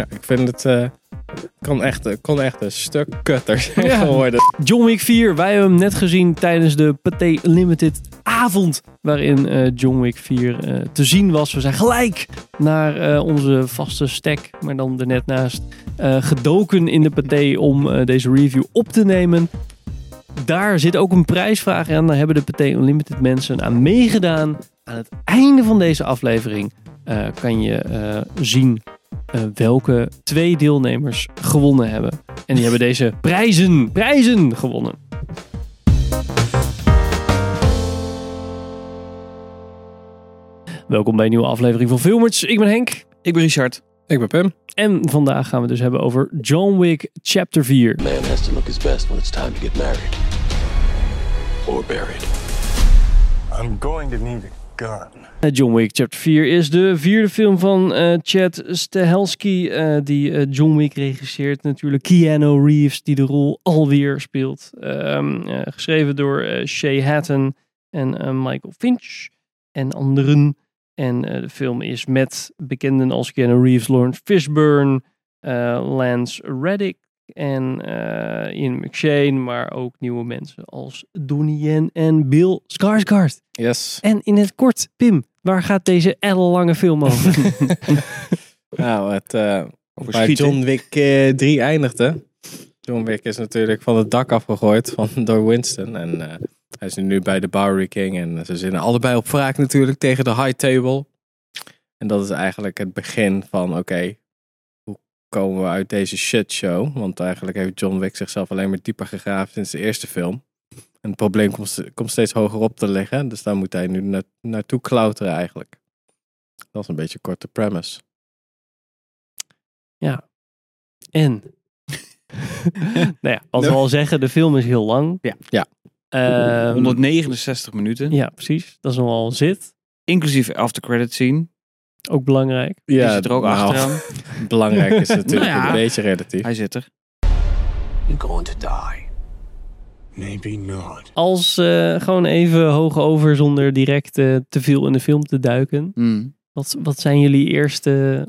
Ja, ik vind het eh, kon, echt, kon echt een stuk kutter zijn Ja. geworden. John Wick 4, wij hebben hem net gezien tijdens de Pathé Limited avond. Waarin eh, John Wick 4 eh, te zien was. We zijn gelijk naar eh, onze vaste stack, maar dan er net naast, eh, gedoken in de Pathé om eh, deze review op te nemen. Daar zit ook een prijsvraag aan. Daar hebben de Pathé Unlimited mensen aan meegedaan. Aan het einde van deze aflevering eh, kan je eh, zien eh, welke twee deelnemers gewonnen hebben. En die hebben deze prijzen, prijzen gewonnen. Welkom bij een nieuwe aflevering van Filmers. Ik ben Henk. Ik ben Richard. Ik ben Pim. En vandaag gaan we het dus hebben over John Wick Chapter 4. Man has to look his best when it's time to get married. Or buried. I'm going to need a Eh, John Wick Chapter 4 is de vierde film van eh, Chad Stahelski, eh, die John Wick regisseert. Natuurlijk Keanu Reeves, die de rol alweer speelt. Ehm, eh, geschreven door Shay Hatton en Michael Finch en anderen. En de film is met bekenden als Keanu Reeves, Lawrence Fishburne, Lance Reddick en eh, Ian McShane. Maar ook nieuwe mensen als Donnie Yen en Bill Skarsgård. Yes. En in het kort, Pim, waar gaat deze ellenlange film over? Nou, het, eh Over waar. John Wick eh 3 eindigde. John Wick is natuurlijk van het dak afgegooid van, door Winston. En eh, hij is nu bij de Bowery King. En ze zitten allebei op wraak natuurlijk tegen de High Table. En dat is eigenlijk het begin van, oké, komen we uit deze shitshow? Want eigenlijk heeft John Wick zichzelf alleen maar dieper gegraven sinds de eerste film. En het probleem komt, komt steeds hoger op te liggen. Dus daar moet hij nu na- naartoe klauteren eigenlijk. Dat is een beetje een korte premise. en? nou ja, wat we al zeggen, de film is heel lang. Ja. Ja. Ehm, 169 minuten. Ja, precies. Dat is nogal een zit. Inclusief after credit scene. Ook belangrijk. Die zit er ook nou, achteraan. Belangrijk is natuurlijk Nou ja. een beetje relatief. Hij zit er. You're going to die. Maybe not. Als eh, gewoon even hoog over zonder direct eh, te veel in de film te duiken. Hmm. Wat, wat zijn jullie eerste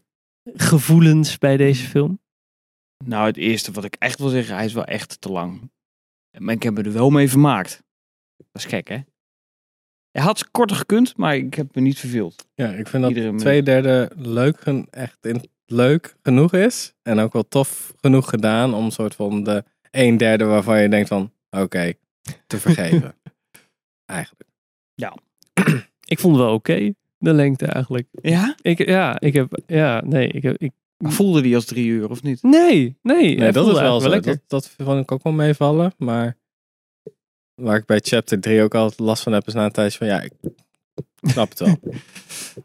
gevoelens bij deze film? Nou, het eerste wat ik echt wil zeggen, hij is wel echt te lang. Maar ik heb me er wel mee vermaakt. Dat is gek, hè? Hij had korter gekund, maar ik heb me niet verveeld. Ja, ik vind dat Iedere twee derde leuk, gen- echt in, leuk genoeg is. En ook wel tof genoeg gedaan om een soort van de een derde waarvan je denkt van, oké, te vergeven. Eigenlijk. Ik vond het wel oké, de lengte eigenlijk. Ja? Ik, ja, ik heb, ja, nee, ik heb, ik, Maar voelde die als drie uur of niet? nee, nee. Nee, dat is wel zo. lekker. Dat, dat vond ik ook wel meevallen. Maar waar ik bij chapter 3 ook altijd last van heb, is na een tijdje van, ja, ik snap het wel.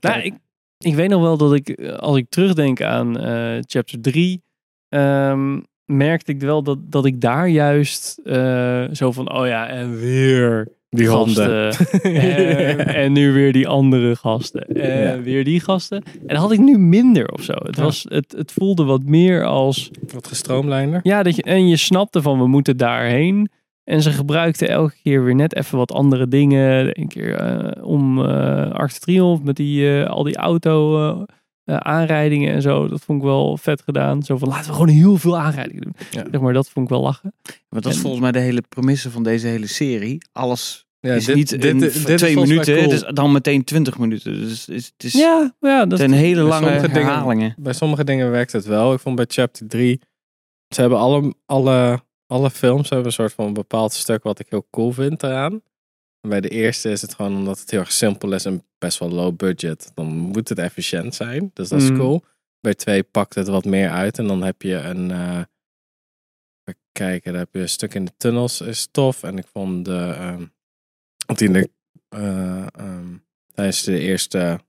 Nou, ik, ik weet nog wel dat ik, eh, als ik terugdenk aan eh, chapter 3, ehm, merkte ik wel dat, dat ik daar juist eh, zo van, oh ja, en weer Die gasten. en, en nu weer die andere gasten. En Ja. weer die gasten. En dat had ik nu minder of zo. Het, Ja. was, het, het voelde wat meer als, Wat gestroomlijnder. ja, dat je, en je snapte van, we moeten daarheen. En ze gebruikten elke keer weer net even wat andere dingen. Een keer eh, om eh Arc de Triomphe met die, eh, al die auto aanrijdingen en zo. Dat vond ik wel vet gedaan. Zo van, laten we gewoon heel veel aanrijdingen doen. Ja. Zeg maar, dat vond ik wel lachen. Want dat is En- volgens mij de hele premisse van deze hele serie. Alles Ja, is niet in is twee minuten, cool. het is dan meteen twintig minuten. Dus het is, het is Ja, ja dat zijn hele bij lange dingen- herhalingen. bij sommige dingen werkt het wel. Ik vond bij chapter 3, ze hebben alle, alle, alle films hebben een soort van een bepaald stuk wat ik heel cool vind eraan. En bij de eerste is het gewoon omdat het heel erg simpel is en best wel low budget. Dan moet het efficiënt zijn, dus dat is Mm. cool. Bij twee pakt het wat meer uit en dan heb je een, even kijken, dan heb je een stuk in de tunnels is tof. En ik vond de, want in de, eh, ehm, tijdens de eerste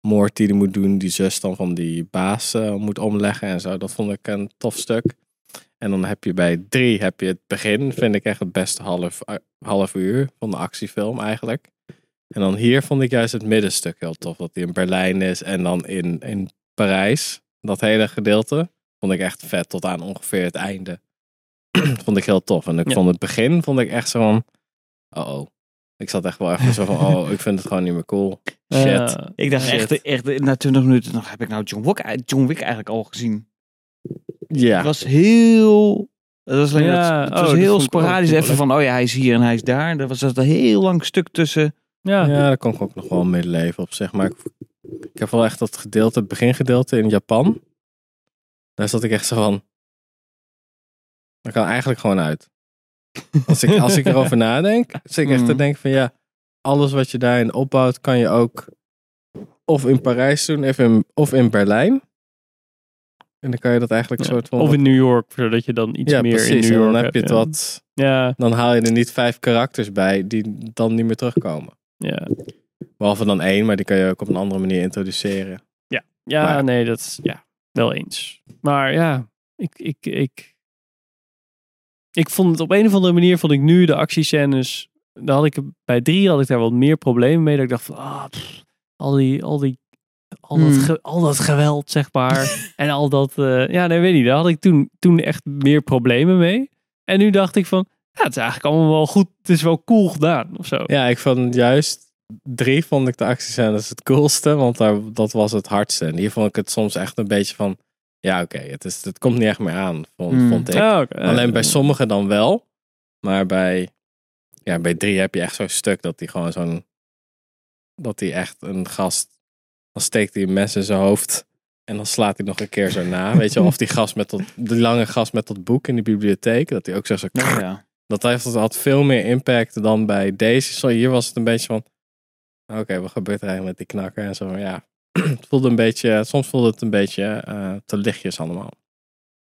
moord die hij moet doen, die zus dan van die baas eh, moet omleggen en zo. Dat vond ik een tof stuk. En dan heb je bij drie heb je het begin, vind ik echt het beste half, eh, half uur van de actiefilm eigenlijk. En dan hier vond ik juist het middenstuk heel tof. Dat hij in Berlijn is en dan in, in Parijs. Dat hele gedeelte vond ik echt vet tot aan ongeveer het einde. vond ik heel tof. En ik Ja. vond het begin vond ik echt zo van, oh oh. Ik zat echt wel even zo van, oh, ik vind het gewoon niet meer cool. Shit. Eh, Ik dacht shit. echt, echt, na 20 minuten, nog heb ik nou John Wick, John Wick eigenlijk al gezien. Ja. Het was heel... Het was, alleen Ja, dat, het oh, was dat heel sporadisch. Even van, oh ja, hij is hier en hij is daar. Er was dat een heel lang stuk tussen. Ja. Ja, daar kon ik ook nog wel mee leven op zeg. Maar ik, ik heb wel echt dat gedeelte, het begingedeelte in Japan. Daar zat ik echt zo van. Dat kan eigenlijk gewoon uit. Als ik, als ik erover nadenk, zit ik echt te Mm. denken van ja, alles wat je daarin opbouwt, kan je ook of in Parijs doen, of in, of in Berlijn. En dan kan je dat eigenlijk Ja. soort van. Of in New York, zodat je dan iets ja, meer precies. in New York dan heb je het ja. wat. Ja, Dan haal je er niet vijf karakters bij die dan niet meer terugkomen. ja. Behalve dan één, maar die kan je ook op een andere manier introduceren. Ja, Maar- nee, dat is ja, wel eens. Maar ja, ik, ik, ik, ik vond het op een of andere manier, vond ik nu de actiescènes, daar had ik bij drie had ik daar wat meer problemen mee. Dat ik dacht van, ah, pff, al die, al die, al dat, Hmm. al dat geweld, zeg maar. en al dat, eh, ja, nee, weet niet. Daar had ik toen, toen echt meer problemen mee. En nu dacht ik van, ja, het is eigenlijk allemaal wel goed. Het is wel cool gedaan, of zo. Ja, ik vond juist drie vond ik de actiescènes het coolste, want daar, dat was het hardste. En hier vond ik het soms echt een beetje van, ja oké, het het, het komt niet echt meer aan, vond, Hmm. vond ik. Oké. Alleen bij sommigen dan wel, maar bij, ja, bij drie heb je echt zo'n stuk dat hij gewoon zo'n, dat hij echt een gast, dan steekt hij een mes in zijn hoofd en dan slaat hij nog een keer zo na. Weet je, wel, of die gast met dat, die lange gast met dat boek in de bibliotheek, dat hij ook zo zo Nou ja. dat heeft dat had veel meer impact dan bij deze. Zo, hier was het een beetje van. Oké, wat gebeurt er eigenlijk met die knakker en zo. Ja, het voelde een beetje. Soms voelde het een beetje eh, te lichtjes allemaal.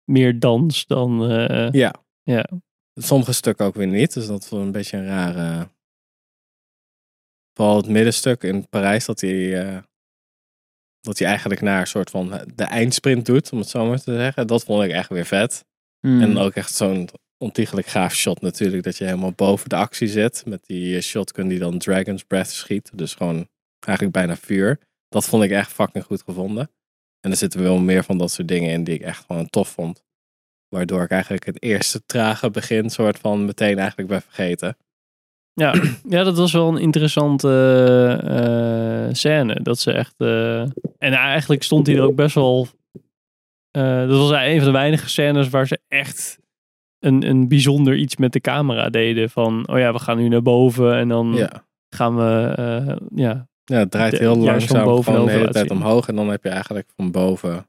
Meer dans dan... eh, Ja. Ja. Sommige stukken ook weer niet. Dus dat was een beetje een rare. Vooral het middenstuk in Parijs dat hij. eh, dat hij eigenlijk naar een soort van de eindsprint doet, om het zo maar te zeggen. Dat vond ik echt weer vet. Hmm. En ook echt zo'n ontiegelijk gaaf shot natuurlijk. Dat je helemaal boven de actie zit. Met die eh, shotgun die dan Dragon's Breath schiet. Dus gewoon eigenlijk bijna vuur. Dat vond ik echt fucking goed gevonden. En er zitten wel meer van dat soort dingen in die ik echt gewoon tof vond. Waardoor ik eigenlijk het eerste trage begin soort van meteen eigenlijk ben vergeten. Ja, ja, dat was wel een interessante eh, scène. Dat ze echt. eh, en eigenlijk stond hij er ook best wel. eh, dat was een van de weinige scènes waar ze echt een, een bijzonder iets met de camera deden. Van, oh ja, we gaan nu naar boven en dan Ja. gaan we. eh, ja, Ja, het draait De- heel juist van langzaam boven de hele tijd zien. omhoog. En dan heb je eigenlijk van boven...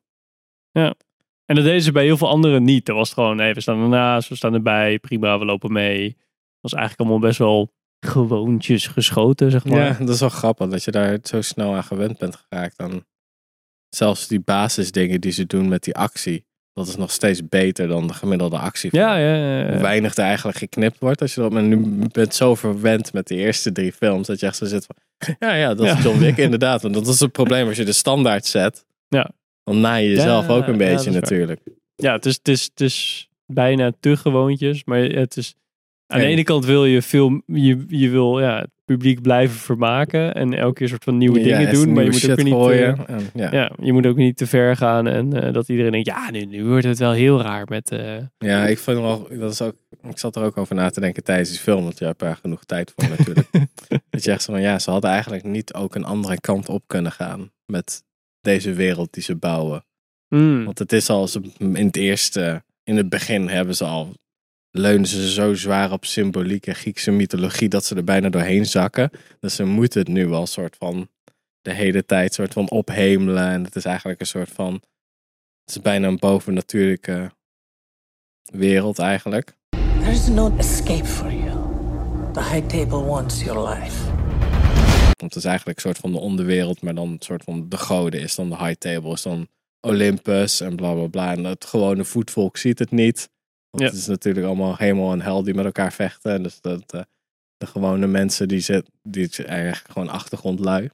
En dat deden ze bij heel veel anderen niet. Dat was gewoon, nee, we staan ernaast, we staan erbij, prima, we lopen mee. Dat was eigenlijk allemaal best wel gewoontjes geschoten, zeg maar. Ja, dat is wel grappig dat je daar zo snel aan gewend bent geraakt. Dan zelfs die basisdingen die ze doen met die actie. Dat is nog steeds beter dan de gemiddelde actie. Ja, ja, ja, ja. Hoe weinig er eigenlijk geknipt wordt. Als je dat, maar nu bent zo verwend met de eerste drie films. Dat je echt zo zit van. Ja, ja, dat is. John Wick inderdaad. Want dat is het probleem als je de standaard zet. Ja. Dan naai je jezelf ook een beetje waar. natuurlijk. Ja, het is, het, is, het is bijna te gewoontjes. Maar het is... Aan de En- ene kant wil je veel... Je, je wil ja, het publiek blijven vermaken. En elke keer soort van nieuwe Ja, dingen en doen. Maar je moet ook niet... gooien. eh, En, ja. ja, je moet ook niet te ver gaan. En eh, dat iedereen denkt... Ja, nu, nu wordt het wel heel raar met... eh, Ja, ik vind wel, dat is ook, ik zat er ook over na te denken tijdens die film, want je hebt er genoeg tijd voor natuurlijk. dat je echt zo van, ja, ze hadden eigenlijk niet ook een andere kant op kunnen gaan met deze wereld die ze bouwen. mm, Want het is al, in het eerste, in het begin hebben ze al, leunen ze zo zwaar op symboliek en Griekse mythologie dat ze er bijna doorheen zakken. Dus ze moeten het nu wel soort van de hele tijd soort van ophemelen. En het is eigenlijk een soort van, het is bijna een bovennatuurlijke wereld eigenlijk. There's no escape for you. The High Table wants your life. Want het is eigenlijk een soort van de onderwereld, maar dan een soort van de goden is dan de high table, is dan Olympus en bla bla bla. En het gewone voetvolk ziet het niet. Want Ja. het is natuurlijk allemaal hemel en hel die met elkaar vechten. Dus dat, eh, de gewone mensen die, zit, die eigenlijk gewoon achtergrondlui.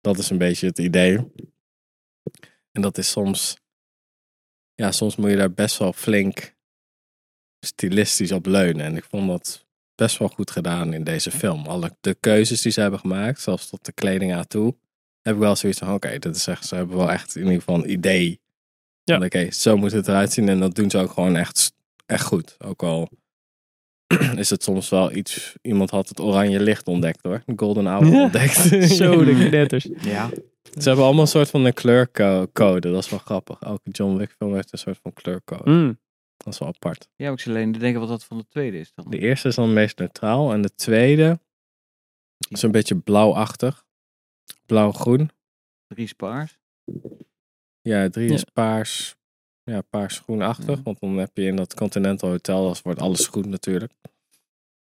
Dat is een beetje het idee. En dat is soms, ja, soms moet je daar best wel flink stilistisch op leunen. En ik vond dat best wel goed gedaan in deze film. Alle de keuzes die ze hebben gemaakt, zelfs tot de kleding aan toe, heb ik wel zoiets van: oké, dit is echt, ze hebben wel echt in ieder geval een idee. Ja. Oké, zo moet het eruit zien en dat doen ze ook gewoon echt, echt goed. Ook al is het soms wel iets. Iemand had het oranje licht ontdekt hoor, de golden hour Ja. ontdekt. Zo de knetters. Ja. Ze hebben allemaal een soort van een kleurcode. Dat is wel grappig. Elke John Wick film heeft een soort van kleurcode. Mm. Dat is wel apart. Ja, maar ik zit alleen te denken wat dat van de tweede is dan. De eerste is dan meest neutraal. En de tweede is een beetje blauwachtig. Blauw-groen. Drie spaars. Ja, drie Ja. is paars. Ja, paars-groenachtig. Ja. Want dan heb je in dat Continental Hotel, dat wordt alles groen natuurlijk.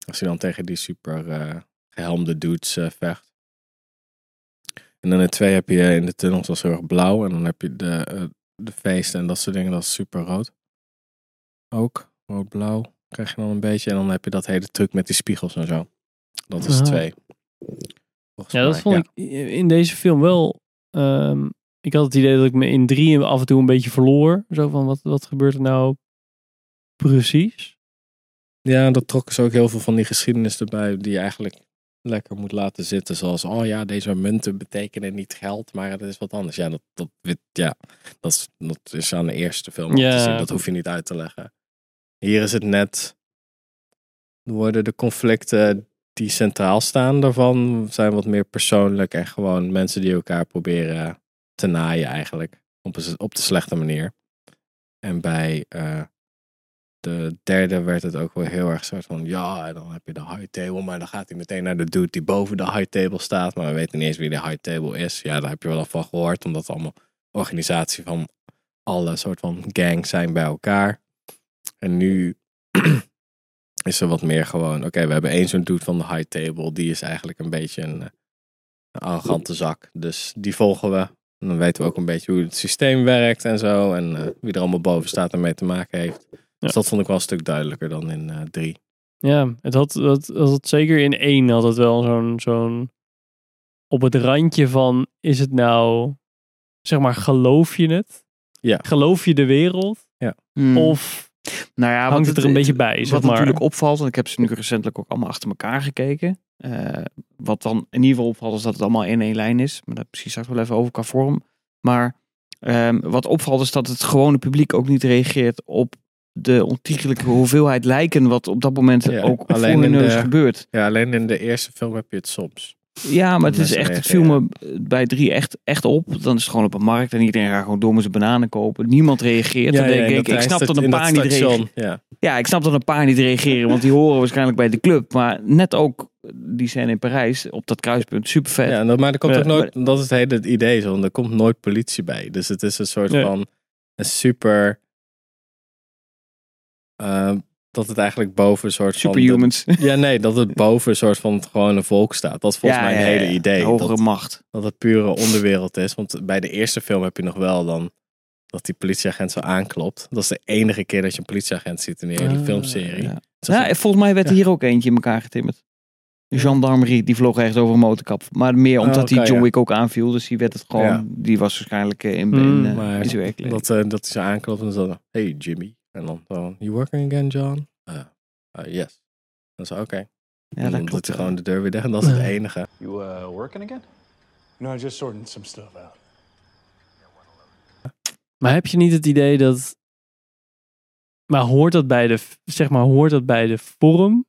Als je dan tegen die super eh, gehelmde dudes eh, vecht. En dan in twee heb je in de tunnels dat is heel erg blauw. En dan heb je de, eh, de feesten en dat soort dingen, dat is super rood. Ook, rood-blauw krijg je dan een beetje. En dan heb je dat hele truc met die spiegels en zo. Dat is Aha. twee. Volgens Ja, dat mij, vond ik in deze film wel. ehm, ik had het idee dat ik me in drie af en toe een beetje verloor. Zo van, wat, wat gebeurt er nou precies? Ja, dat trokken ze ook heel veel van die geschiedenis erbij, die je eigenlijk lekker moet laten zitten. Zoals, oh ja, deze munten betekenen niet geld, maar het is wat anders. Ja, dat, dat, ja, dat, is, dat is aan de eerste film Ja. te zien. Dat hoef je niet uit te leggen. Hier is het net, worden de conflicten die centraal staan daarvan, zijn wat meer persoonlijk en gewoon mensen die elkaar proberen te naaien eigenlijk. Op, op de slechte manier. En bij eh, de derde werd het ook wel heel erg soort van, ja, en dan heb je de high table, maar dan gaat hij meteen naar de dude die boven de high table staat, maar we weten niet eens wie de high table is. Ja, daar heb je wel al van gehoord, omdat het allemaal organisatie van alle soort van gangs zijn bij elkaar. En nu is er wat meer gewoon, oké, we hebben één zo'n dude van de high table, die is eigenlijk een beetje een, eh, een arrogante zak. Dus die volgen we. En dan weten we ook een beetje hoe het systeem werkt en zo. En eh, wie er allemaal boven staat en mee te maken heeft. Dus dat vond ik wel een stuk duidelijker dan in eh, drie. Ja, het had, het, het had zeker in één had het wel zo'n, zo'n op het randje van, is het nou, zeg maar, geloof je het? Ja. Geloof je de wereld? Hmm. Of nou ja, hangt het er een beetje bij, zeg Wat maar? natuurlijk opvalt, en ik heb ze nu recentelijk ook allemaal achter elkaar gekeken. Eh, wat dan in ieder geval opvalt is dat het allemaal in één lijn is. Maar daar precies straks wel even over qua vorm. Maar ehm, wat opvalt is dat het gewone publiek ook niet reageert op de ontiegelijke hoeveelheid lijken wat op dat moment Ja, ook alleen in de- gebeurt. Ja, alleen in de eerste film heb je het soms. Ja, maar het is echt, het viel reageren. me bij drie echt, echt op. Dan is het gewoon op een markt en iedereen gaat gewoon door met zijn bananen kopen. Niemand reageert. dan denk ik, dat ik snap dat een paar niet reageren. Ja. Ja, ik snap dat een paar niet reageren, want die horen waarschijnlijk bij de club. Maar net ook die scène in Parijs op dat kruispunt, super vet. Ja, dat- maar er komt Ja, ook nooit, dat is het hele idee zo, er komt nooit politie bij. Dus het is een soort Nee. van een super, eh, dat het eigenlijk boven een soort van... Superhumans. de- ja, nee, dat het boven een soort van het gewone volk staat. Dat is volgens Ja, mij ja, het hele ja. idee. Hogere Dat, macht. dat het pure onderwereld is. Want bij de eerste film heb je nog wel dan dat die politieagent zo aanklopt. Dat is de enige keer dat je een politieagent ziet in die hele Ah, filmserie. Ja. Volgens mij werd er hier ook eentje in elkaar getimmerd. De gendarmerie, die vloog echt over een motorkap. Maar meer omdat Oh, oké, die John ja. Wick ook aanviel. Dus die werd het gewoon, Ja. die was waarschijnlijk eh, in, Hmm, in, eh, maar in zijn werkelijk. Dat, eh, dat hij zo aanklopt en dan zo, hey Jimmy. En dan you working again John? Uh, uh, yes. Dan zo, oké. ja, en dan klopt. doet hij gewoon de deur weer dicht en dat is het enige. You uh, working again? No, just sorting some stuff out. Maar heb je niet het idee dat. Maar hoort dat bij de, zeg maar, hoort dat bij de vorm?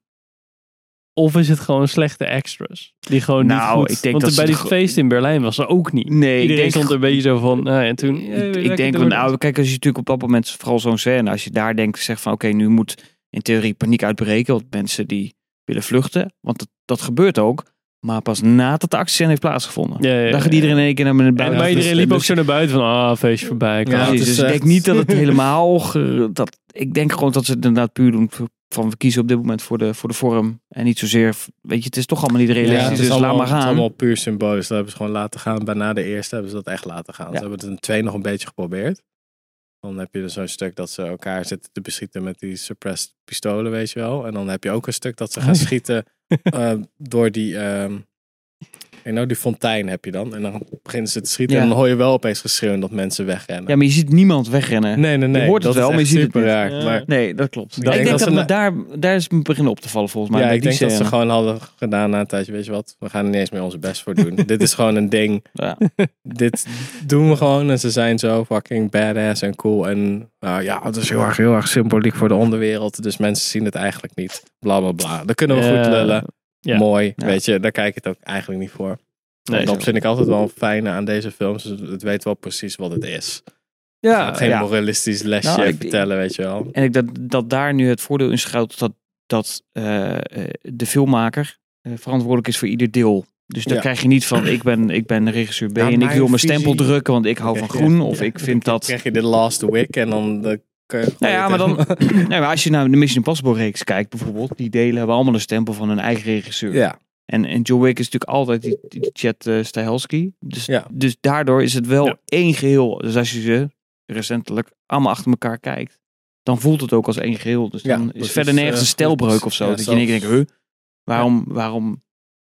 Of is het gewoon slechte extras? Die gewoon Nou, niet goed. ik denk Want dat bij ze die feest in Berlijn was er ook niet. Nee, ik Iedereen denk, stond er een beetje zo van. Nou, en toen. ik, ik denk, van, nou, kijk, als je natuurlijk op dat moment, vooral zo'n scène, als je daar denkt, zegt van, oké, nu moet in theorie paniek uitbreken, want mensen die willen vluchten, want dat, dat gebeurt ook, maar pas nadat de actiescène heeft plaatsgevonden. Ja, ja, ja, Dan gaat ja. iedereen in één keer naar buiten. En, maar iedereen dus- liep ook dus- zo naar buiten van. Ah, feestje voorbij. kan. Ja, Precies, het is dus ik denk niet dat het helemaal. ge- Dat, ik denk gewoon dat ze het inderdaad puur doen. Van we kiezen op dit moment voor de, voor de vorm. En niet zozeer. Weet je, het is toch allemaal niet realistisch. het is dus allemaal, laat maar Het is gaan. allemaal puur symbolisch. Dat hebben ze gewoon laten gaan. Bijna de eerste hebben ze dat echt laten gaan. Ja. Ze hebben het in twee nog een beetje geprobeerd. Dan heb je dus zo'n stuk dat ze elkaar zitten te beschieten met die suppressed pistolen, weet je wel. En dan heb je ook een stuk dat ze gaan ja. schieten eh, door die, ehm en nou, die fontein heb je dan. En dan beginnen ze te schieten Ja. en dan hoor je wel opeens geschreeuw dat mensen wegrennen. Ja, maar je ziet niemand wegrennen. nee, nee, nee. hoort het wel, maar je ziet het super niet. raar. Ja. Maar Nee, dat klopt. Ik denk dat dat, me daar, daar is me beginnen op te vallen volgens mij. ja, ik denk dat ze gewoon hadden gedaan na een tijdje, weet je wat, we gaan er niet eens meer onze best voor doen. Dit is gewoon een ding. Ja. Dit doen we gewoon en ze zijn zo fucking badass en cool. En nou ja, het is heel erg, heel erg symboliek voor de onderwereld. Dus mensen zien het eigenlijk niet. Bla bla bla. Dat kunnen we goed lullen. Ja. Mooi, Ja. weet je. Daar kijk ik het ook eigenlijk niet voor. Nee, En dat vind ik altijd wel fijn aan deze films. Het het weet wel precies wat het is. Ja, geen ja. moralistisch lesje Nou, ik- vertellen, weet je wel. En ik dat, dat daar nu het voordeel in schuilt dat, dat eh, eh, de filmmaker eh, verantwoordelijk is voor ieder deel. Dus dan Ja. krijg je niet van ik ben, ik ben regisseur B Ja, en ik mijn wil mijn visie- stempel drukken, want ik hou van groen. ja. Of ik Dan vind dat. krijg je de Last Wick en dan eh. Nou ja, maar dan. nee, maar als je naar de Mission Impossible reeks kijkt, bijvoorbeeld, die delen hebben allemaal een stempel van hun eigen regisseur. Ja, En, en John Wick is natuurlijk altijd die, die Chad eh, Stahelski. Dus, Ja. dus daardoor is het wel Ja. één geheel. Dus als je ze recentelijk allemaal achter elkaar kijkt, dan voelt het ook als één geheel. Dus Ja, dan is verder nergens een stelbreuk of zo. ja, dat je in één keer zelfs- denkt, huh, waarom, waarom,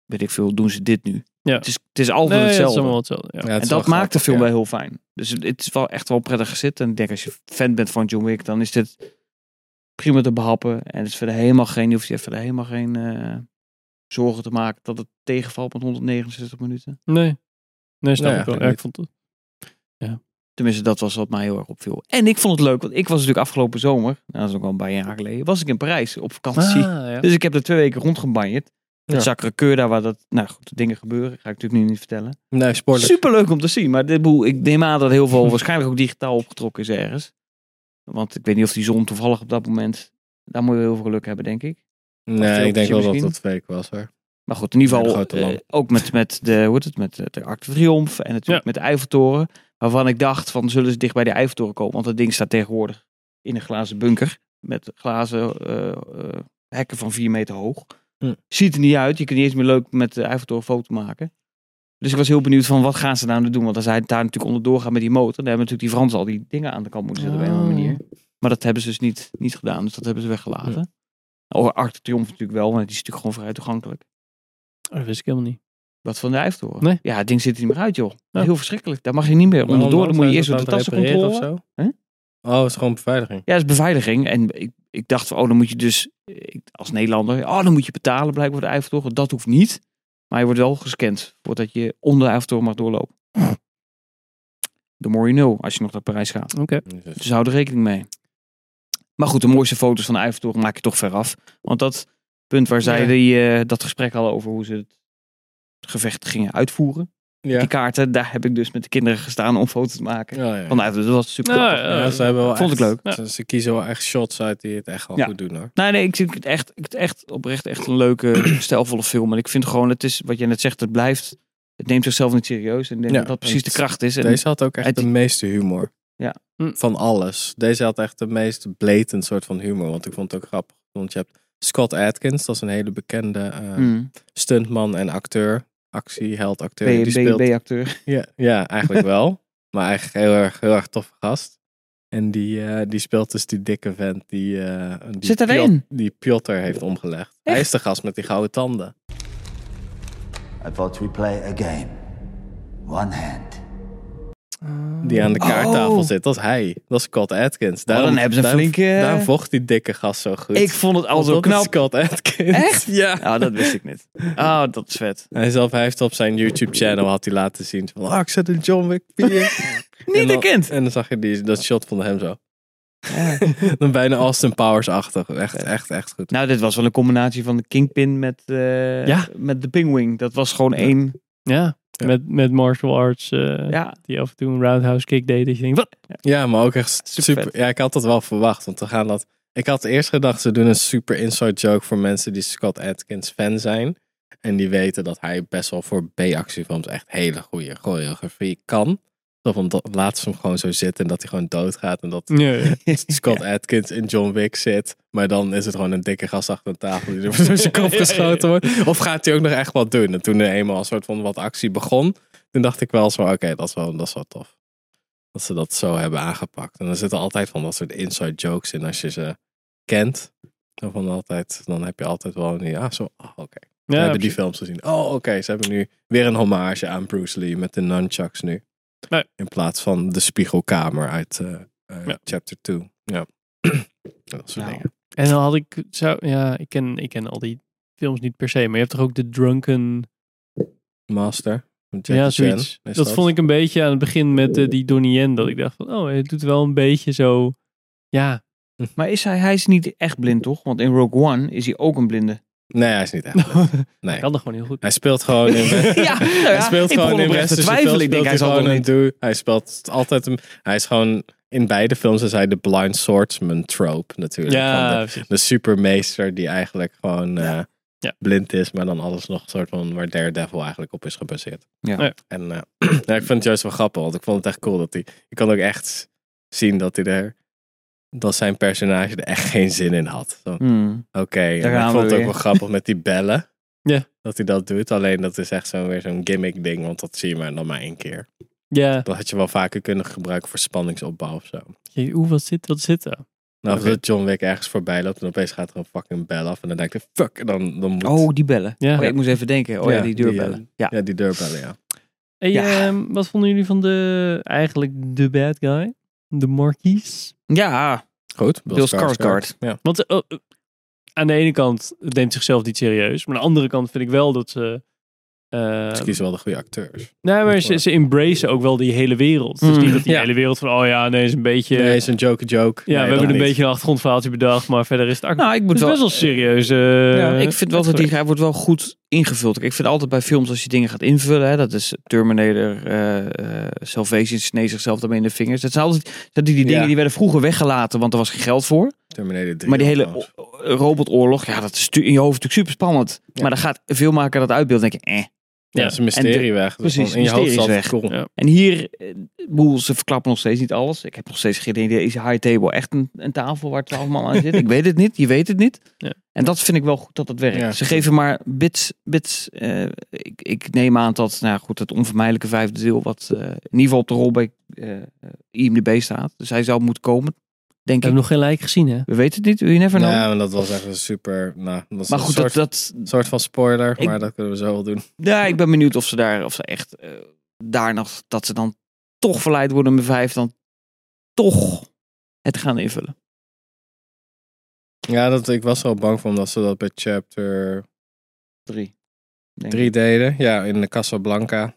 weet ik veel, doen ze dit nu? Ja. Het, is, het is altijd Nee, het is hetzelfde. allemaal hetzelfde. Ja. Ja, het en is dat maakt de film ja. wel heel fijn. Dus het, is wel echt wel prettig gezet. En ik denk als je fan bent van John Wick, dan is dit prima te behappen. En het is verder helemaal geen, je hoeft je verder helemaal geen eh, zorgen te maken dat het tegenvalt met 169 minuten. Nee. Nee, snap Nee, ik wel. Ja, ik vond het. Tenminste, dat was wat mij heel erg opviel. En ik vond het leuk, want ik was natuurlijk afgelopen zomer, nou, dat is ook al een paar jaar geleden, was ik in Parijs op vakantie. Ah, ja. Dus ik heb er twee weken rondgebanjerd. Ja. Het Sacré-Cœur, daar waar dat, nou goed, dingen gebeuren, ga ik natuurlijk nu niet vertellen. Nee, spoiler. Super leuk om te zien, maar dit boel, ik neem aan dat heel veel waarschijnlijk ook digitaal opgetrokken is ergens. Want ik weet niet of die zon toevallig op dat moment, daar moet je heel veel geluk hebben, denk ik. Nee, ik denk wel dat misschien. dat fake was hoor. Maar goed, in ieder geval eh, ook met, met de, hoe heet het, met de Arc de Triomphe en natuurlijk met de Eiffeltoren. Waarvan ik dacht van zullen ze dicht bij de Eiffeltoren komen. Want dat ding staat tegenwoordig in een glazen bunker. Met glazen eh, eh, hekken van 4 meter hoog. Hm. Ziet er niet uit. Je kunt niet eens meer leuk met de Eiffeltoren foto maken. Dus ik was heel benieuwd van wat gaan ze nou doen. Want als hij daar natuurlijk onderdoor gaat met die motor. Dan hebben natuurlijk die Fransen al die dingen aan de kant moeten zetten op een of andere Oh. manier. Maar dat hebben ze dus niet, niet gedaan. Dus dat hebben ze weggelaten. Oh, Arc de Triomphe natuurlijk wel. Want die is natuurlijk gewoon vrij toegankelijk. Oh, dat wist ik helemaal niet. Wat van de Eiffeltoren? Nee. Ja, het ding zit er niet meer uit, joh. Ja. Heel verschrikkelijk. Daar mag je niet meer onderdoor. Dan moet je eerst door de tassencontrole. of zo? Oh, het is gewoon beveiliging. Ja, dat is beveiliging. En ik, ik dacht van, oh, dan moet je dus als Nederlander, oh, dan moet je betalen blijkbaar voor de Eiffeltoren. Dat hoeft niet. Maar je wordt wel gescand voordat je onder de Eiffeltoren mag doorlopen. The more you know, als je nog naar Parijs gaat. Oké. Dus hou er rekening mee. Maar goed, de mooiste foto's van de Eiffeltoren maak je toch ver af. Want dat punt waar zij Ja. die, eh, dat gesprek hadden over hoe ze het gevecht gingen uitvoeren. Ja. Die kaarten, daar heb ik dus met de kinderen gestaan om foto's te maken. Ja, ja. Van de Eiffeltoren. Dat was super grappig. ja, Ja, ze hebben wel vond ik echt- leuk. Ze, ze kiezen wel echt shots uit die het echt wel Ja. goed doen hoor. Nee, nee, ik vind het echt, ik vind het echt oprecht echt een leuke, stijlvolle film. En ik vind gewoon, het is wat je net zegt, het blijft. Het neemt zichzelf niet serieus. En ik denk Ja, dat dat precies de het- kracht is. En Deze had ook echt het- de meeste humor. Ja. Hm. Van alles. Deze had echt de meest blatant soort van humor. Want ik vond het ook grappig. Want je hebt Scott Atkins, dat is een hele bekende eh, mm, stuntman en acteur. Actieheld acteur. die speelt B-acteur. Ja, ja eigenlijk wel. Maar eigenlijk heel erg, heel erg toffe gast. En die, eh, die speelt dus die dikke vent die, eh die, Zit? Piot- die Piotr heeft omgelegd. Hij is de gast met die gouden tanden. I thought we play a game. One hand. Die aan de kaarttafel Oh. zit. Dat is hij. Dat is Scott Atkins. dan hebben ze een daarom, flinke, eh, Daarom vocht die dikke gast zo goed. Ik vond het al zo knap. Scott Atkins. Echt? Ja. Nou, dat wist ik niet. Oh, dat is vet. Hij, zelf, hij heeft op zijn YouTube channel had hij laten zien van, ah, ik zet een John Wick 4. Niet herkend. En dan zag je die, dat shot van hem zo. dan bijna Austin Powers-achtig. Echt, echt, echt goed. Nou, dit was wel een combinatie van de Kingpin met, eh, Ja. met de Pingwing. Dat was gewoon één. Ja. Ja. Met, met martial arts. eh, Ja, Die af en toe een roundhouse kick deed. Dat je denkt, wat? Ja, maar ook echt Super ja, ik had dat wel verwacht. Want we gaan dat. Ik had eerst gedacht, ze doen een super inside joke voor mensen die Scott Atkins fan zijn. En die weten dat hij best wel voor B-actiefilms echt hele goede choreografie kan. Dat, laat ze hem gewoon zo zitten en dat hij gewoon doodgaat. En dat Nee. Scott Atkins in John Wick zit. Maar dan is het gewoon een dikke gast achter een tafel die er door zijn kop geschoten wordt. Of gaat hij ook nog echt wat doen? En toen er eenmaal een soort van wat actie begon, toen dacht ik wel zo, oké, dat, is wel, dat is wel tof. Dat ze dat zo hebben aangepakt. En er zitten altijd van dat soort inside jokes in als je ze kent. Zo van altijd, dan heb je altijd wel een, ja, zo, oh, oké. We Ja, hebben die films gezien. Oh, oké, ze hebben nu weer een hommage aan Bruce Lee met de nunchucks nu. Nee. In plaats van de spiegelkamer uit eh, eh, Ja. chapter 2. Ja. dat soort Nou. dingen. En dan had ik, zou, ja, ik ken, ik ken al die films niet per se, maar je hebt toch ook de Drunken, Master. ja, zoiets. Dat, vond ik een beetje aan het begin met eh, die Donnie Yen, dat ik dacht van, oh, het doet wel een beetje zo, ja, maar is hij, hij is niet echt blind, toch? Want in Rogue One is hij ook een blinde. Nee, hij is niet echt. goed. Nee. Hij kan er gewoon heel goed. Hij speelt gewoon in. Ja, nou ja, hij speelt ik gewoon begon in oprecht te westerse twijfelen. films Ik denk, hij speelt zal gewoon een niet. dude. Hij speelt altijd een. Hij is gewoon in beide films is hij de blind swordsman trope natuurlijk. Van Ja, de, precies. de supermeester die eigenlijk gewoon eh, Ja. blind is, maar dan alles nog een soort van waar Daredevil eigenlijk op is gebaseerd. Ja. Ja. En eh, ja, ik vind het juist wel grappig, want ik vond het echt cool dat hij. Je kan ook echt zien dat hij er. Dat zijn personage er echt geen zin in had. Zo, Hmm. Oké, ik we vond het ook wel grappig met die bellen. Ja. Dat hij dat doet. Alleen dat is echt zo weer zo'n gimmick ding. Want dat zie je maar dan maar één keer. Ja, Dat had je wel vaker kunnen gebruiken voor spanningsopbouw of zo. Je- hoe wat zit wat zit er? Nou, dat John Wick ergens voorbij loopt en opeens gaat er een fucking bel af. En dan denk je, fuck, en dan, dan moet... Oh, die bellen. Ja. Oh, ja, ik moest even denken. Oh ja, Ja, die deurbellen. eh, ja. Ja, die deurbellen, ja. Hey, Ja. ehm, wat vonden jullie van de, eigenlijk de bad guy? De Marquise? ja, Goed, Bill Skarsgård. Ja. Want eh, eh, aan de ene kant het neemt zichzelf niet serieus. Maar aan de andere kant vind ik wel dat ze... eh, Ze kiezen wel de goede acteurs. nee, maar ze, ze embracen ook wel die hele wereld. Het Mm, niet dat die ja. hele wereld van... Oh ja, nee, is een beetje... Nee, is een joke, joke. ja, we hebben een beetje een achtergrondverhaaltje bedacht. Maar verder is het, nou, ik het moet is wel... best wel serieus. eh, Ja, ik vind wel dat die, hij wordt wel goed ingevuld. Ik vind altijd bij films als je dingen gaat invullen, hè, dat is Terminator, eh eh Salvation snee zichzelf daarmee in de vingers. Dat zijn altijd dat die, die dingen Ja. die werden vroeger weggelaten, want er was geen geld voor. Terminator 3. Maar die hele robotoorlog, ja, dat is in je hoofd natuurlijk super spannend. Ja. Maar dan gaat veel maken dat uitbeeld, denk je, eh. Ja, is een mysterie weg. Dus precies, in je hoofd is cool. Ja. En hier, eh, boel, ze verklappen nog steeds niet alles. Ik heb nog steeds geen idee, is high table echt een, een tafel waar twaalf man aan zit? Ik weet het niet, je weet het niet. Ja. En dat vind ik wel goed dat het werkt. Ja. Ze geven maar bits, bits. eh, ik, ik neem aan dat, nou goed, het onvermijdelijke vijfde deel, wat eh, in ieder geval op de rol bij eh, IMDb staat. Dus hij zou moeten komen, denk We ik. hebben nog geen lijk gezien, hè? We weten het niet, you never know. Ja, maar dat was echt een super... Nou, dat maar een goed, soort, dat, dat, soort van spoiler, Ik- maar dat kunnen we zo wel doen. ja, ik ben benieuwd of ze daar, of ze echt eh, daar nog, dat ze dan toch verleid worden met vijf, dan toch het gaan invullen. Ja, dat, ik was wel bang voor omdat ze dat bij chapter Drie. denk 3 ik. deden. Ja, in de Casablanca.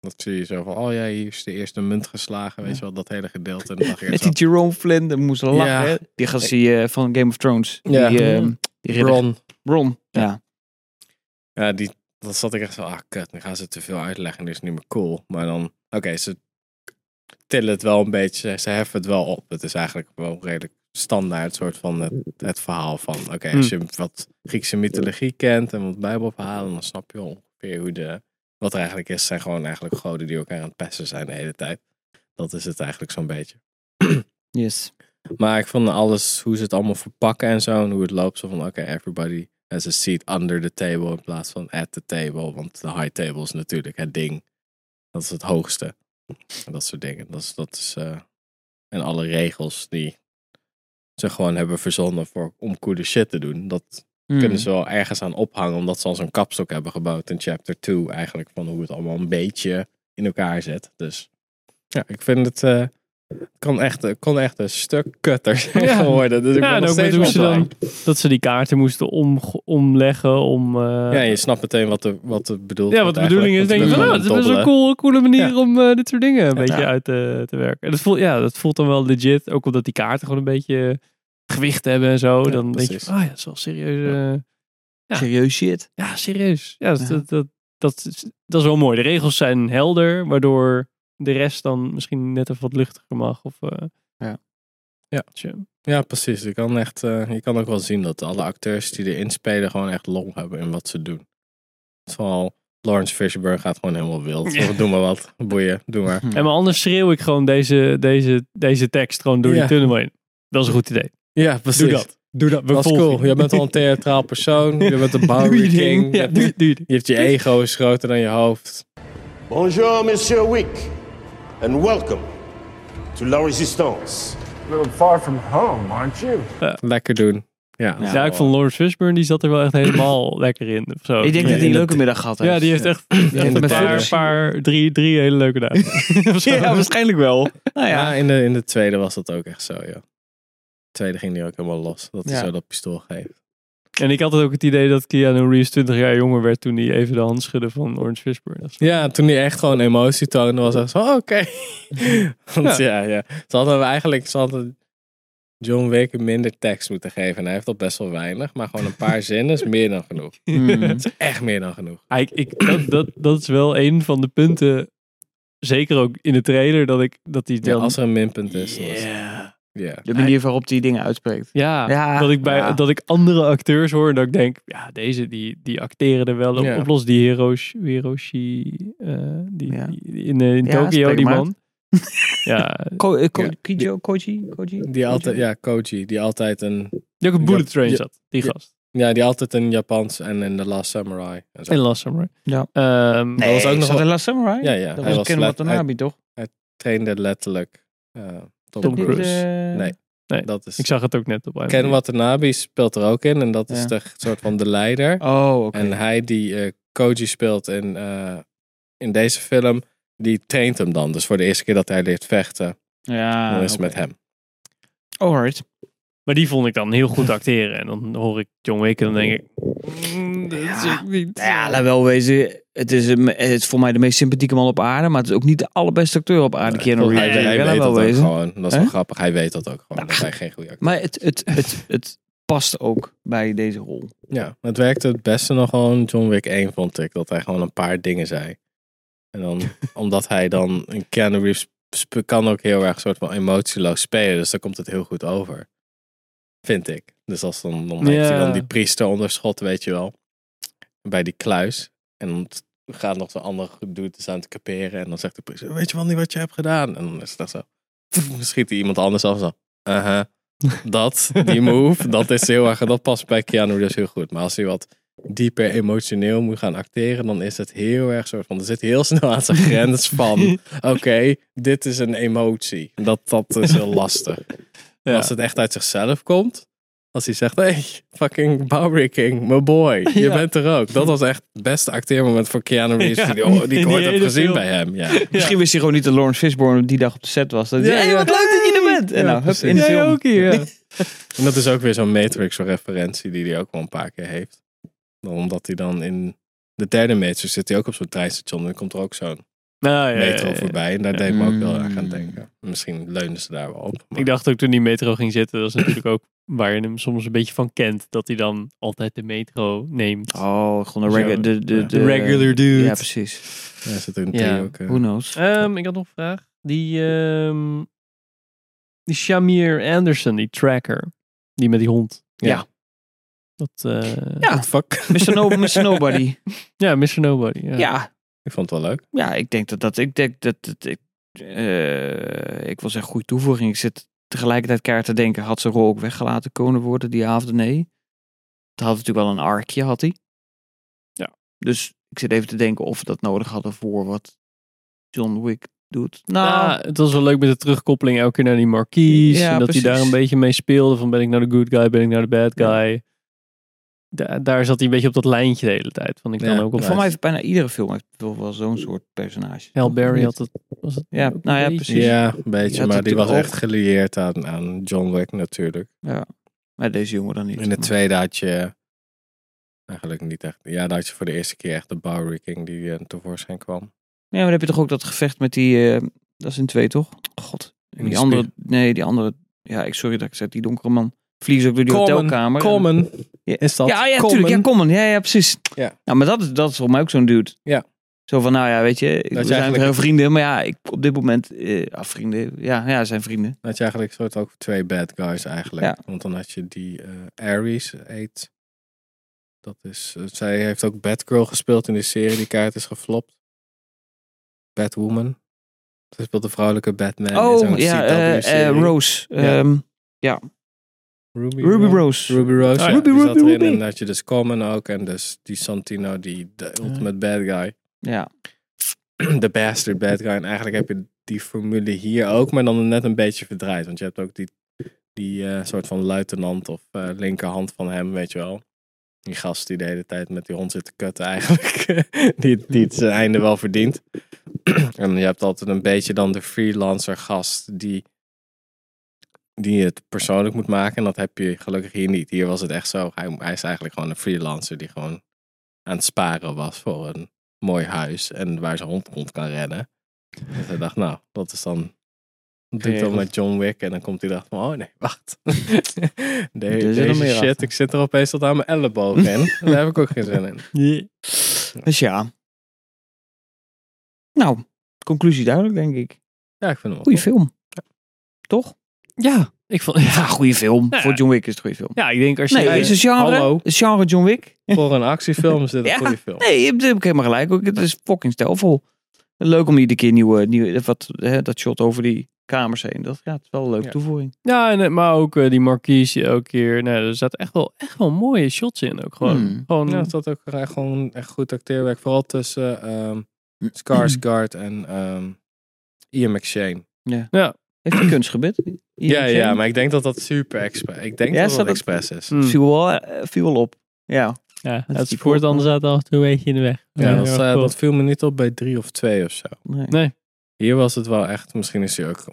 Dat zie je zo van, oh ja, hier is de eerste munt geslagen, weet je wel, dat hele gedeelte. En dan Met die Jerome Flynn, dan moest lachen. Ja. hè? Die gast die, eh, van Game of Thrones. Ja. Die, eh, die. Bron. Bron. Ja. Ja, die, dat zat ik echt zo, ah kut, nu gaan ze te veel uitleggen en dit is niet meer cool. Maar dan, oké, ze tillen het wel een beetje, ze heffen het wel op. Het is eigenlijk wel redelijk standaard soort van het, het verhaal van, oké, als je wat Griekse mythologie kent en wat bijbelverhalen, dan snap je ongeveer hoe de, wat er eigenlijk is. Zijn gewoon eigenlijk goden die elkaar aan het pesten zijn de hele tijd. Dat is het eigenlijk zo'n beetje. Yes. Maar ik vond alles, hoe ze het allemaal verpakken en zo. En hoe het loopt. Zo van, oké, everybody has a seat under the table in plaats van at the table. Want de high table is natuurlijk het ding. Dat is het hoogste. En dat soort dingen. Dat is, dat is, eh, en alle regels die ze gewoon hebben verzonnen voor, om coole shit te doen. Dat Kunnen ze wel ergens aan ophangen. Omdat ze al zo'n kapstok hebben gebouwd in chapter 2. Eigenlijk van hoe het allemaal een beetje in elkaar zit. Dus ja, ik vind het... eh, kan echt, het kon echt een stuk kutter zijn Ja. geworden. Dus ik Ja, en ook met hoe ze dan, dat ze die kaarten moesten om, omleggen om... eh, Ja, je snapt meteen wat de, wat de bedoeld ja, wat de bedoeling is, denk je van, het is wel een cool, coole manier Ja. om eh, dit soort dingen een Ja. beetje uit te, te werken. En dat voelt, ja, dat voelt dan wel legit, ook omdat die kaarten gewoon een beetje gewicht hebben en zo. Ja, dan denk precies. je, oh ja, dat is wel serieus. eh, Ja. Serieus shit. ja, serieus. Ja, dat, Ja. Dat, dat, dat, is, dat is wel mooi. De regels zijn helder, waardoor de rest dan misschien net even wat luchtiger mag. Of, eh, Ja. Ja. Tja. Ja, precies. Je kan, echt, eh, je kan ook wel zien dat alle acteurs die erin spelen gewoon echt lol hebben in wat ze doen. Vooral Lawrence Fishburne gaat gewoon helemaal wild. Ja. Doe maar wat. Boeien, doe maar. En maar anders schreeuw ik gewoon deze, deze, deze tekst gewoon door Ja. die tunnel heen. Dat is een goed idee. Ja, precies. Doe dat. Doe dat. We Dat is cool. je. Bent al een theatraal persoon. Je bent een Bowery. King. Ja, Je, doe, je hebt je ego is groter dan je hoofd. Bonjour, Monsieur Wick, and welcome to La Resistance. A little far from home, aren't you? Lekker doen. Ja, Ja, ik vond Lawrence Fishburne, die zat er wel echt helemaal lekker in. Zo. Ik denk dat hij een leuke middag gehad heeft. Ja, die heeft echt, een paar, paar drie, drie hele leuke dagen. Ja, waarschijnlijk wel. Nou Ja, ja. in, de, in de tweede was dat ook echt zo, ja. De tweede ging die ook helemaal los. Dat hij Ja. zo dat pistool geeft. En ik had ook het idee dat Keanu Reeves 20 jaar jonger werd toen hij even de hand schudde van Lawrence Fishburne. Ja, toen hij echt gewoon emotie toonde, was echt zo, oh, oké. Want ja. ja, Ze hadden eigenlijk, ze hadden, John Wick minder tekst moeten geven. En hij heeft al best wel weinig. Maar gewoon een paar zinnen is meer dan genoeg. Hmm. Het is echt meer dan genoeg. Ik, ik, dat, dat, dat is wel een van de punten, zeker ook in de trailer, dat ik dat die Ja, dan... als er een minpunt is. dan De manier waarop die dingen uitspreekt. Ja, Ja, dat, ik bij, ja. dat ik andere acteurs hoor en dat ik denk, ja, deze die, die acteren er wel op, Ja. op los. Die Hiroshi, Hiroshi eh, die, Ja. die- in, eh, in Tokio, die man. ja, Ko, eh, Ko- Ja. Kijo, Koji? Koji? Die altijd, ja, Koji, die altijd een, die ook een Bullet Ja, Train ja, zat, die ja. gast. ja, die altijd een Japans en in The Last Samurai. En zo. In Last Samurai. Ja. Ehm, Nee, was ook nog in Last Samurai? Ja, ja. Dat hij was Ken Watanabe, toch? trainde letterlijk uh, Tom, Tom Cruise. Cruise. Nee. Nee, Dat is, ik zag het ook net op Ken Watanabe speelt er ook in en dat is Ja. de soort van de leider. Oh, oké. En hij die eh, Koji speelt in, eh, in deze film, die traint hem dan. Dus voor de eerste keer dat hij leert vechten, Ja, dan is het met hem. Alright. Maar die vond ik dan heel goed acteren. En dan hoor ik John Wick en dan denk ik... mm, dat is ook niet... Ja, laat wel wezen. Het is, een, het is voor mij de meest sympathieke man op aarde. Maar het is ook niet de allerbeste acteur op aarde. Keanu hij, Reeves. hij weet wel dat ook wezen. gewoon. Dat is wel grappig. Hij weet dat ook gewoon. Dat hij geen goede acteur Maar het, het, het, het past ook bij deze rol. Ja, het werkte het beste nog gewoon John Wick 1 vond ik. Dat hij gewoon een paar dingen zei. En dan, omdat hij dan, een Keanu Reeves kan ook heel erg soort van emotieloos spelen. Dus dan komt het heel goed over. Vind ik. Dus als dan, dan heeft hij Ja. dan die priester onder schot, weet je wel. Bij die kluis. En dan gaat nog zo'n ander doet dus aan het kaperen. En dan zegt de priester, weet je wel niet wat je hebt gedaan? En dan is dat zo. Schiet hij iemand anders af zo. Uh-huh. Dat, die move, dat is heel erg, dat past bij Keanu dus heel goed. Maar als hij wat dieper emotioneel moet gaan acteren, dan is het heel erg soort van, er zit heel snel aan zijn grens van, oké, dit is een emotie. Dat, dat is heel lastig. En Ja. als het echt uit zichzelf komt, als hij zegt, hey, fucking Bowery King, my boy, je Ja. bent er ook. Dat was echt het beste acteermoment voor Keanu Reeves Ja, die, ik ooit heb gezien film. bij hem. Ja. Misschien wist hij gewoon niet dat Lawrence Fishburne die dag op de set was. Dat hij, Ja, hey, wat leuk dat je er bent. En Ja, nou, hup, in de film. ook hier, ja. En dat is ook weer zo'n Matrix-referentie die hij ook wel een paar keer heeft. Omdat hij dan in de derde Matrix zit hij ook op zo'n treinstation en dan komt er ook zo'n Nou, ja, metro ja, ja. voorbij. En daar deed ik me ook erg aan Mm. denken. Misschien leunen ze daar wel op. maar- Ik dacht ook toen die metro ging zitten, dat is natuurlijk ook waar je hem soms een beetje van kent. Dat hij dan altijd de metro neemt. Oh, gewoon een regular, de, de, Ja. de, De regular dude. Ja, precies. Ja, zit er drie ook. eh. Who knows? Ehm, ik had nog een vraag. Die, ehm die Shamir Anderson, die tracker. Die met die hond. Ja. Dat, eh, Ja. Fuck? Mr. No, Mr. Nobody. ja, Mr. Nobody. Ja. Ja. Ik vond het wel leuk. ja, ik denk dat dat... Ik denk dat... dat ik, eh, ik wil zeggen, goede toevoeging. Ik zit tegelijkertijd keihard te denken, had zijn rol ook weggelaten kunnen worden, die avond? Nee. Het had natuurlijk wel een arkje, had hij. Ja. Dus ik zit even te denken of we dat nodig hadden voor wat John Wick doet. Nou, het was wel leuk met de terugkoppeling elke keer naar die marquise. Ja, en dat precies. hij daar een beetje mee speelde. Van ben ik nou de good guy, ben ik nou de bad guy. Da- daar zat hij een beetje op dat lijntje de hele tijd. Van ik Ja, dan ook op voor mij heeft bijna iedere film heeft wel, wel zo'n soort personage. Hal Berry had het. Was het Ja, nou ja, beetje? precies. Ja, een beetje. maar die was echt gelieerd aan, aan John Wick natuurlijk. Maar deze jongen dan niet. In de tweede had je eigenlijk niet echt. Ja, daar had je voor de eerste keer echt de Bowery King die eh, tevoorschijn kwam. Ja, maar dan heb je toch ook dat gevecht met die... eh, dat is in twee, toch? God. En die andere... Nee, die andere... Ja, ik sorry dat ik zeg, die donkere man. Vliegen ze ook door die hotelkamer. Common. Ja. Is dat? Ja, ja, Common. tuurlijk. Ja, Common. Ja, ja, precies. Ja. Nou, maar dat is, dat is voor mij ook zo'n dude. Ja. Zo van, nou ja, weet je, we zijn eigenlijk- heel vrienden. Maar ja, ik, op dit moment... eh ah, vrienden. Ja, ja, zijn vrienden. Had je eigenlijk soort ook twee bad guys eigenlijk. Ja. Want dan had je die eh Ares heet. Dat is, eh, zij heeft ook Batgirl gespeeld in die serie die kaart is geflopt. Batwoman. Ze speelt de vrouwelijke Batman. in Oh, ja, eh, eh, Rose. Ja. Ruby, Ruby Rose. Ruby Rose, Oh, ja. Ruby, die zat Ruby, erin. Ruby. En dan had je dus Common ook. En dus die Santino, die de ultimate bad guy. Ja. de bastard bad guy. En eigenlijk heb je die formule hier ook, maar dan net een beetje verdraaid. Want je hebt ook die, die eh, soort van luitenant of eh, linkerhand van hem, weet je wel. Die gast die de hele tijd met die hond zit te kutten eigenlijk. die, die het zijn einde wel verdient. en je hebt altijd een beetje dan de freelancer gast die, die het persoonlijk moet maken. En dat heb je gelukkig hier niet. Hier was het echt zo. Hij, hij is eigenlijk gewoon een freelancer die gewoon aan het sparen was voor een mooi huis en waar zijn hond rond kan rennen. Dus hij dacht, nou, dat is dan Dat doe ik dan met John Wick en dan komt hij erachter van, oh nee, wacht. Nog deze shit, achter. ik zit er opeens tot aan mijn elleboog in. Daar heb ik ook geen zin in. Dus ja. Nou, conclusie duidelijk, denk ik. Ja, ik vind hem wel Goeie cool. film. Toch? Ja, ik vond... Ja, Ja, goede film. Ja. Voor John Wick is het een goede film. ja ik denk als je... Nee, is genre, hallo. is genre John Wick? Voor een actiefilm is dit een Ja, goede film. Nee, je hebt, helemaal gelijk. ook. Het is fucking stijlvol. Leuk om iedere keer nieuwe, nieuwe wat, hè, dat shot over die kamers heen. Dat ja, het is wel een leuke Ja. toevoeging. Ja, en, eh, maar ook eh, die marquise elke keer. Nou, er zaten echt wel, echt wel mooie shots in ook gewoon. Hmm. gewoon Ja, het zat ook echt gewoon echt goed acteerwerk. Vooral tussen ehm Skarsgård en ehm, Ian McShane. Heeft hij kunstgebit? Ja, ja, maar ik denk dat dat super expres Ik denk Ja, dat dat het- expres is. Hmm. Viel wel, eh, viel wel op. Ja. Ja, het spoort anders zat af en toe een beetje in de weg. Ja, dat, eh, cool. dat viel me niet op bij drie of twee of zo. Nee. Nee. Hier was het wel echt, misschien is hij ook,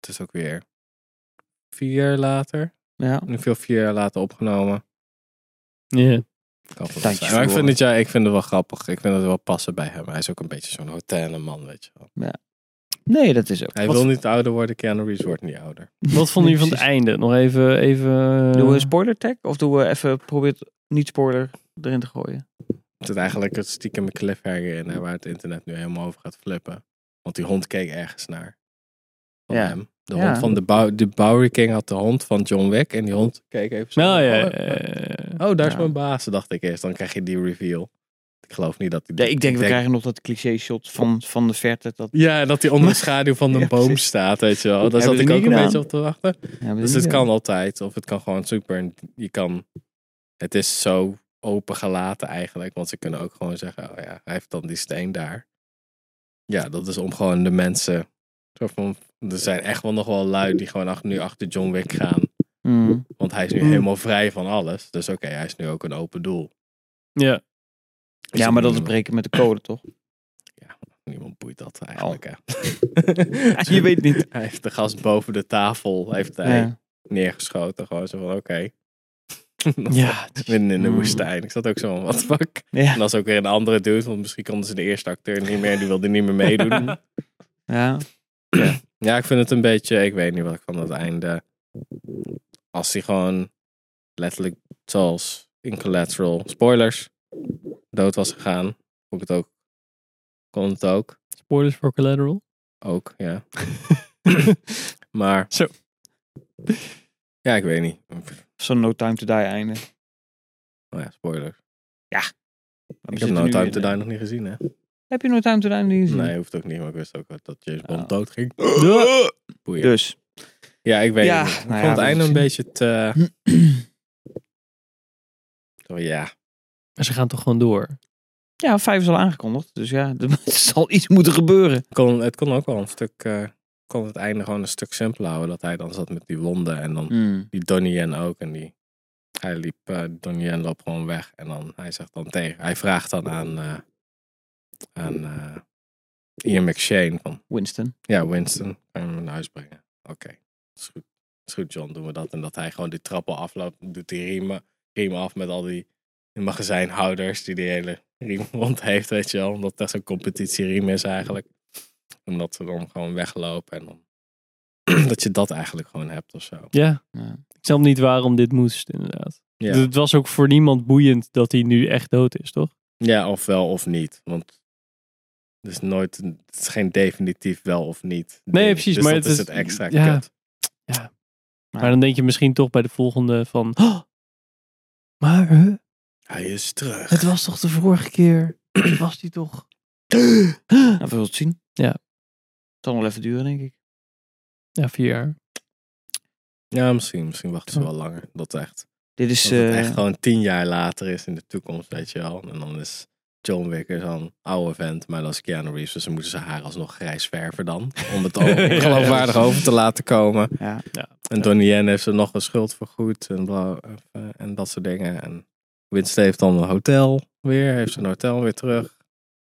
het is ook weer vier jaar later. Ja. Nu veel vier jaar later opgenomen. Ja. Maar ik vind, het, ja, ik vind het wel grappig. Ik vind het wel passen bij hem. Hij is ook een beetje zo'n hotelman, weet je wel. Nee, dat is ook. Hij Wat- wil niet ouder worden, Keanu Reeves wordt niet ouder. Wat vonden jullie van het einde? Nog even... even eh, Doen we een spoiler tag? Of doen we even, probeer het niet spoiler erin te gooien? Er zit eigenlijk het stiekem een cliffhanger in, waar het internet nu helemaal over gaat flippen. Want die hond keek ergens naar. Van Ja. hem. De Ja. hond van de, Bow de Bowery King had de hond van John Wick. En die hond keek even zo. Nou ja, oh, ja, ja, ja. oh, daar is mijn baas, dacht ik eerst. Dan krijg je die reveal. Ik geloof niet dat hij... Nee, ik denk we krijgen nog dat cliché shot van, van de verte. Dat, Ja, dat hij onder de schaduw van een Ja, boom precies. staat, weet je wel. Daar zat ik ook een beetje op te wachten. Ja, Dus het kan altijd. Of het kan gewoon super. Je kan. Het is zo open gelaten eigenlijk. Want ze kunnen ook gewoon zeggen: oh ja, hij heeft dan die steen daar. Ja, dat is om gewoon de mensen. Van, er zijn echt wel nog wel lui die gewoon ach- nu achter John Wick gaan. Mm. Want hij is nu Mm. helemaal vrij van alles. Dus oké, hij is nu ook een open doel. Ja. Is Ja, maar dat is breken met de code, toch? Niemand boeit dat eigenlijk. Hè. Je weet niet. Hij heeft de gast boven de tafel heeft hij Ja. neergeschoten. Gewoon zo van oké. Ja. Midden in de Mm. woestijn. Ik zat ook zo van, the fuck? Ja. En dat is ook weer een andere dude, want misschien konden ze de eerste acteur niet meer, die wilde niet meer meedoen. ja. ja, ik vind het een beetje, ik weet niet wat ik van het einde. Als hij gewoon letterlijk, zoals in Collateral, spoilers, dood was gegaan, vond ik het ook, kon het ook. Spoilers voor Collateral. Ook, ja. maar, Zo. ja, ik weet niet. Zo'n No Time to Die einde. Oh ja, spoilers. Maar we Ik heb No Time in, to Die nog niet gezien, hè? Heb je No Time to Die niet gezien? Nee, hoeft ook niet, maar ik wist ook dat James Bond Oh. dood ging. Boeien. Dus. Ja, ik weet Ja, het niet. Ik nou vond ja, het einde een zien. beetje te... Oh, ja. Maar ze gaan toch gewoon door. Ja, vijf is al aangekondigd. Dus ja, er zal iets moeten gebeuren. Kon, het kon ook wel een stuk... eh, kon het einde gewoon een stuk simpeler houden. Dat hij dan zat met die wonden. En dan Mm. die Donnie Yen ook. En die... Hij liep... eh Donnie Yen loopt gewoon weg. En dan... Hij zegt dan tegen... Hij vraagt dan aan... eh, aan eh, Ian McShane van... Winston. Ja, Winston. Kan je hem naar huis brengen? Oké. Is goed. Is goed, John. Doen we dat. En dat hij gewoon die trappen afloopt. Doet die riemen, riemen af met al die magazijnhouders. Die die hele riem rond heeft, weet je wel. Omdat dat zo'n competitieriem is eigenlijk. Omdat ze dan gewoon weglopen. En dan... dat je dat eigenlijk gewoon hebt of zo. Ja. Ja. Ik snap niet waarom dit moest, inderdaad. Ja, Het was ook voor niemand boeiend dat hij nu echt dood is, toch? ja of wel of niet. Want het is nooit... een- Het is geen definitief wel of niet. Nee, ding. precies, Dus maar dat het is is- het extra ja. kut. Maar dan denk je misschien toch bij de volgende van... "Oh, maar huh, Hij is terug. het was toch de vorige keer? was die toch? Nou, we zullen het zien. Ja. Het zal nog even duren, denk ik. Ja, vier jaar. Ja, misschien. Misschien wachten ze wel langer. Dat echt. Dit is... Dat het eh, echt gewoon tien jaar later is in de toekomst, weet je wel. En dan is John Wick er zo'n oude vent, maar dat is Keanu Reeves. Dus dan moeten ze haar alsnog grijs verven dan. Om het geloofwaardig over te laten komen. ja. En Donnie Yen heeft ze nog een schuld vergoed en, bla, en dat soort dingen. En Winston heeft dan een hotel weer, heeft zijn hotel weer terug.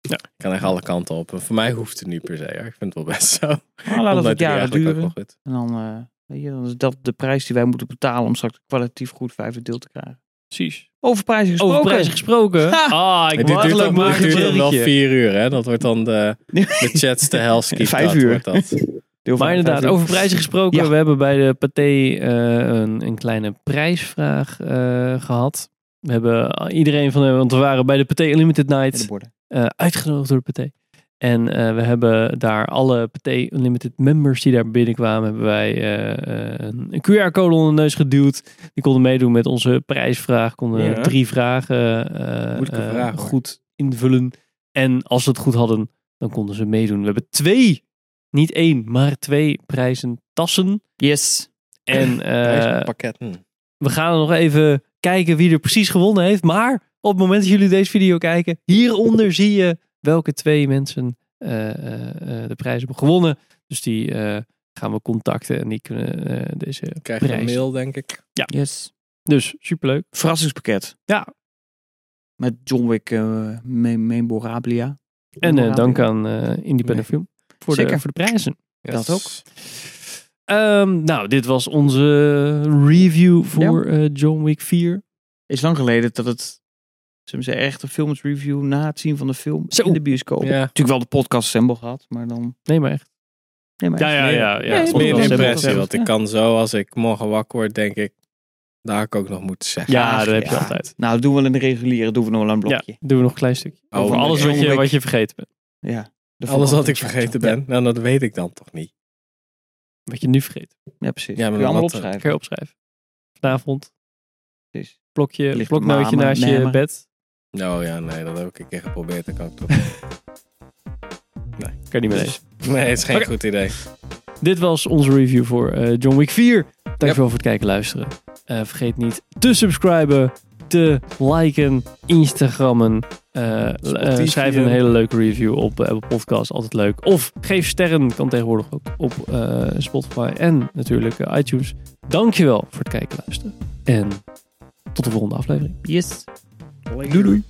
Ja. Kan echt alle kanten op. En voor mij hoeft het niet per se. Hoor. Ik vind het wel best zo. Nou, laat het jaren duren. En dan, eh, weet je, dan is dat de prijs die wij moeten betalen om straks kwalitatief goed vijfde deel te krijgen. Precies. Over prijzen gesproken. Over prijzen gesproken. Ah, ik Maar die wou duurt, dan, duurt wel vier uur, hè? Dat wordt dan de, de chats te hellskeep. Vijf dat uur. Wordt dat. Maar inderdaad, over prijzen gesproken. Ja. We hebben bij de Pathé eh, een, een kleine prijsvraag eh, gehad. We hebben iedereen van, want we waren bij de Pathé Unlimited Night eh, uitgenodigd door de Pathé. En eh, we hebben daar alle Pathé Unlimited members die daar binnenkwamen, hebben wij eh, eh, een QR-code onder de neus geduwd. Die konden meedoen met onze prijsvraag, konden Ja. drie vragen eh, eh, vraag, goed invullen. En als ze het goed hadden, dan konden ze meedoen. We hebben twee, niet één, maar twee prijzen tassen. Yes. En eh, pakketten. We gaan nog even kijken wie er precies gewonnen heeft. Maar op het moment dat jullie deze video kijken, hieronder zie je welke twee mensen eh, eh, eh, de prijs hebben gewonnen. Dus die eh, gaan we contacten en die kunnen eh, deze Krijg je een mail, denk ik. Yes. Dus superleuk. Verrassingspakket. Ja. Met John Wick uh, me memorabilia. En dank aan eh, Independent Nee. Film voor de, Zeker. voor de prijzen. Dat ook. Ehm, nou, dit was onze review voor eh, John Wick 4. Is lang geleden dat het zeggen, echt een filmsreview na het zien van de film Zo. in de bioscoop. Ja. Natuurlijk wel de podcast Assemble gehad, maar dan... Nee, maar echt. Nee, maar Ja, ja, echt. ja. ja, Nee, het Meer een impressie, want ik ja. kan zo, als ik morgen wakker word, denk ik, daar had ik ook nog moeten zeggen. Ja, dat heb je ja. altijd. Nou, dat doen we wel in de reguliere, doen we nog wel een Ja, blokje. doen we nog een klein stukje. Oh, Over nee. alles wat je, wat je vergeten bent. Ja. Alles wat ik vergeten ben, nou, dat weet ik dan toch niet. Wat je nu vergeet. Ja, precies. Ja, maar Kun je allemaal eh, opschrijven. Kan je opschrijven. Vanavond. Precies. Blokje, Ligt bloknootje naast je bed. Oh ja, nee, dat heb ik een keer geprobeerd. Dat kan ik toch. Kan je niet meer lezen. Nee, het is geen goed idee. Dit was onze review voor eh, John Wick 4. Dankjewel voor het kijken en luisteren. Eh, vergeet niet te subscriben, te liken, Instagrammen. Eh, eh, schrijf een hele leuke review op eh, Apple Podcast, altijd leuk. Of geef sterren, kan tegenwoordig ook op eh, Spotify en natuurlijk iTunes. Dankjewel voor het kijken en luisteren. En tot de volgende aflevering. Yes. Doei doei.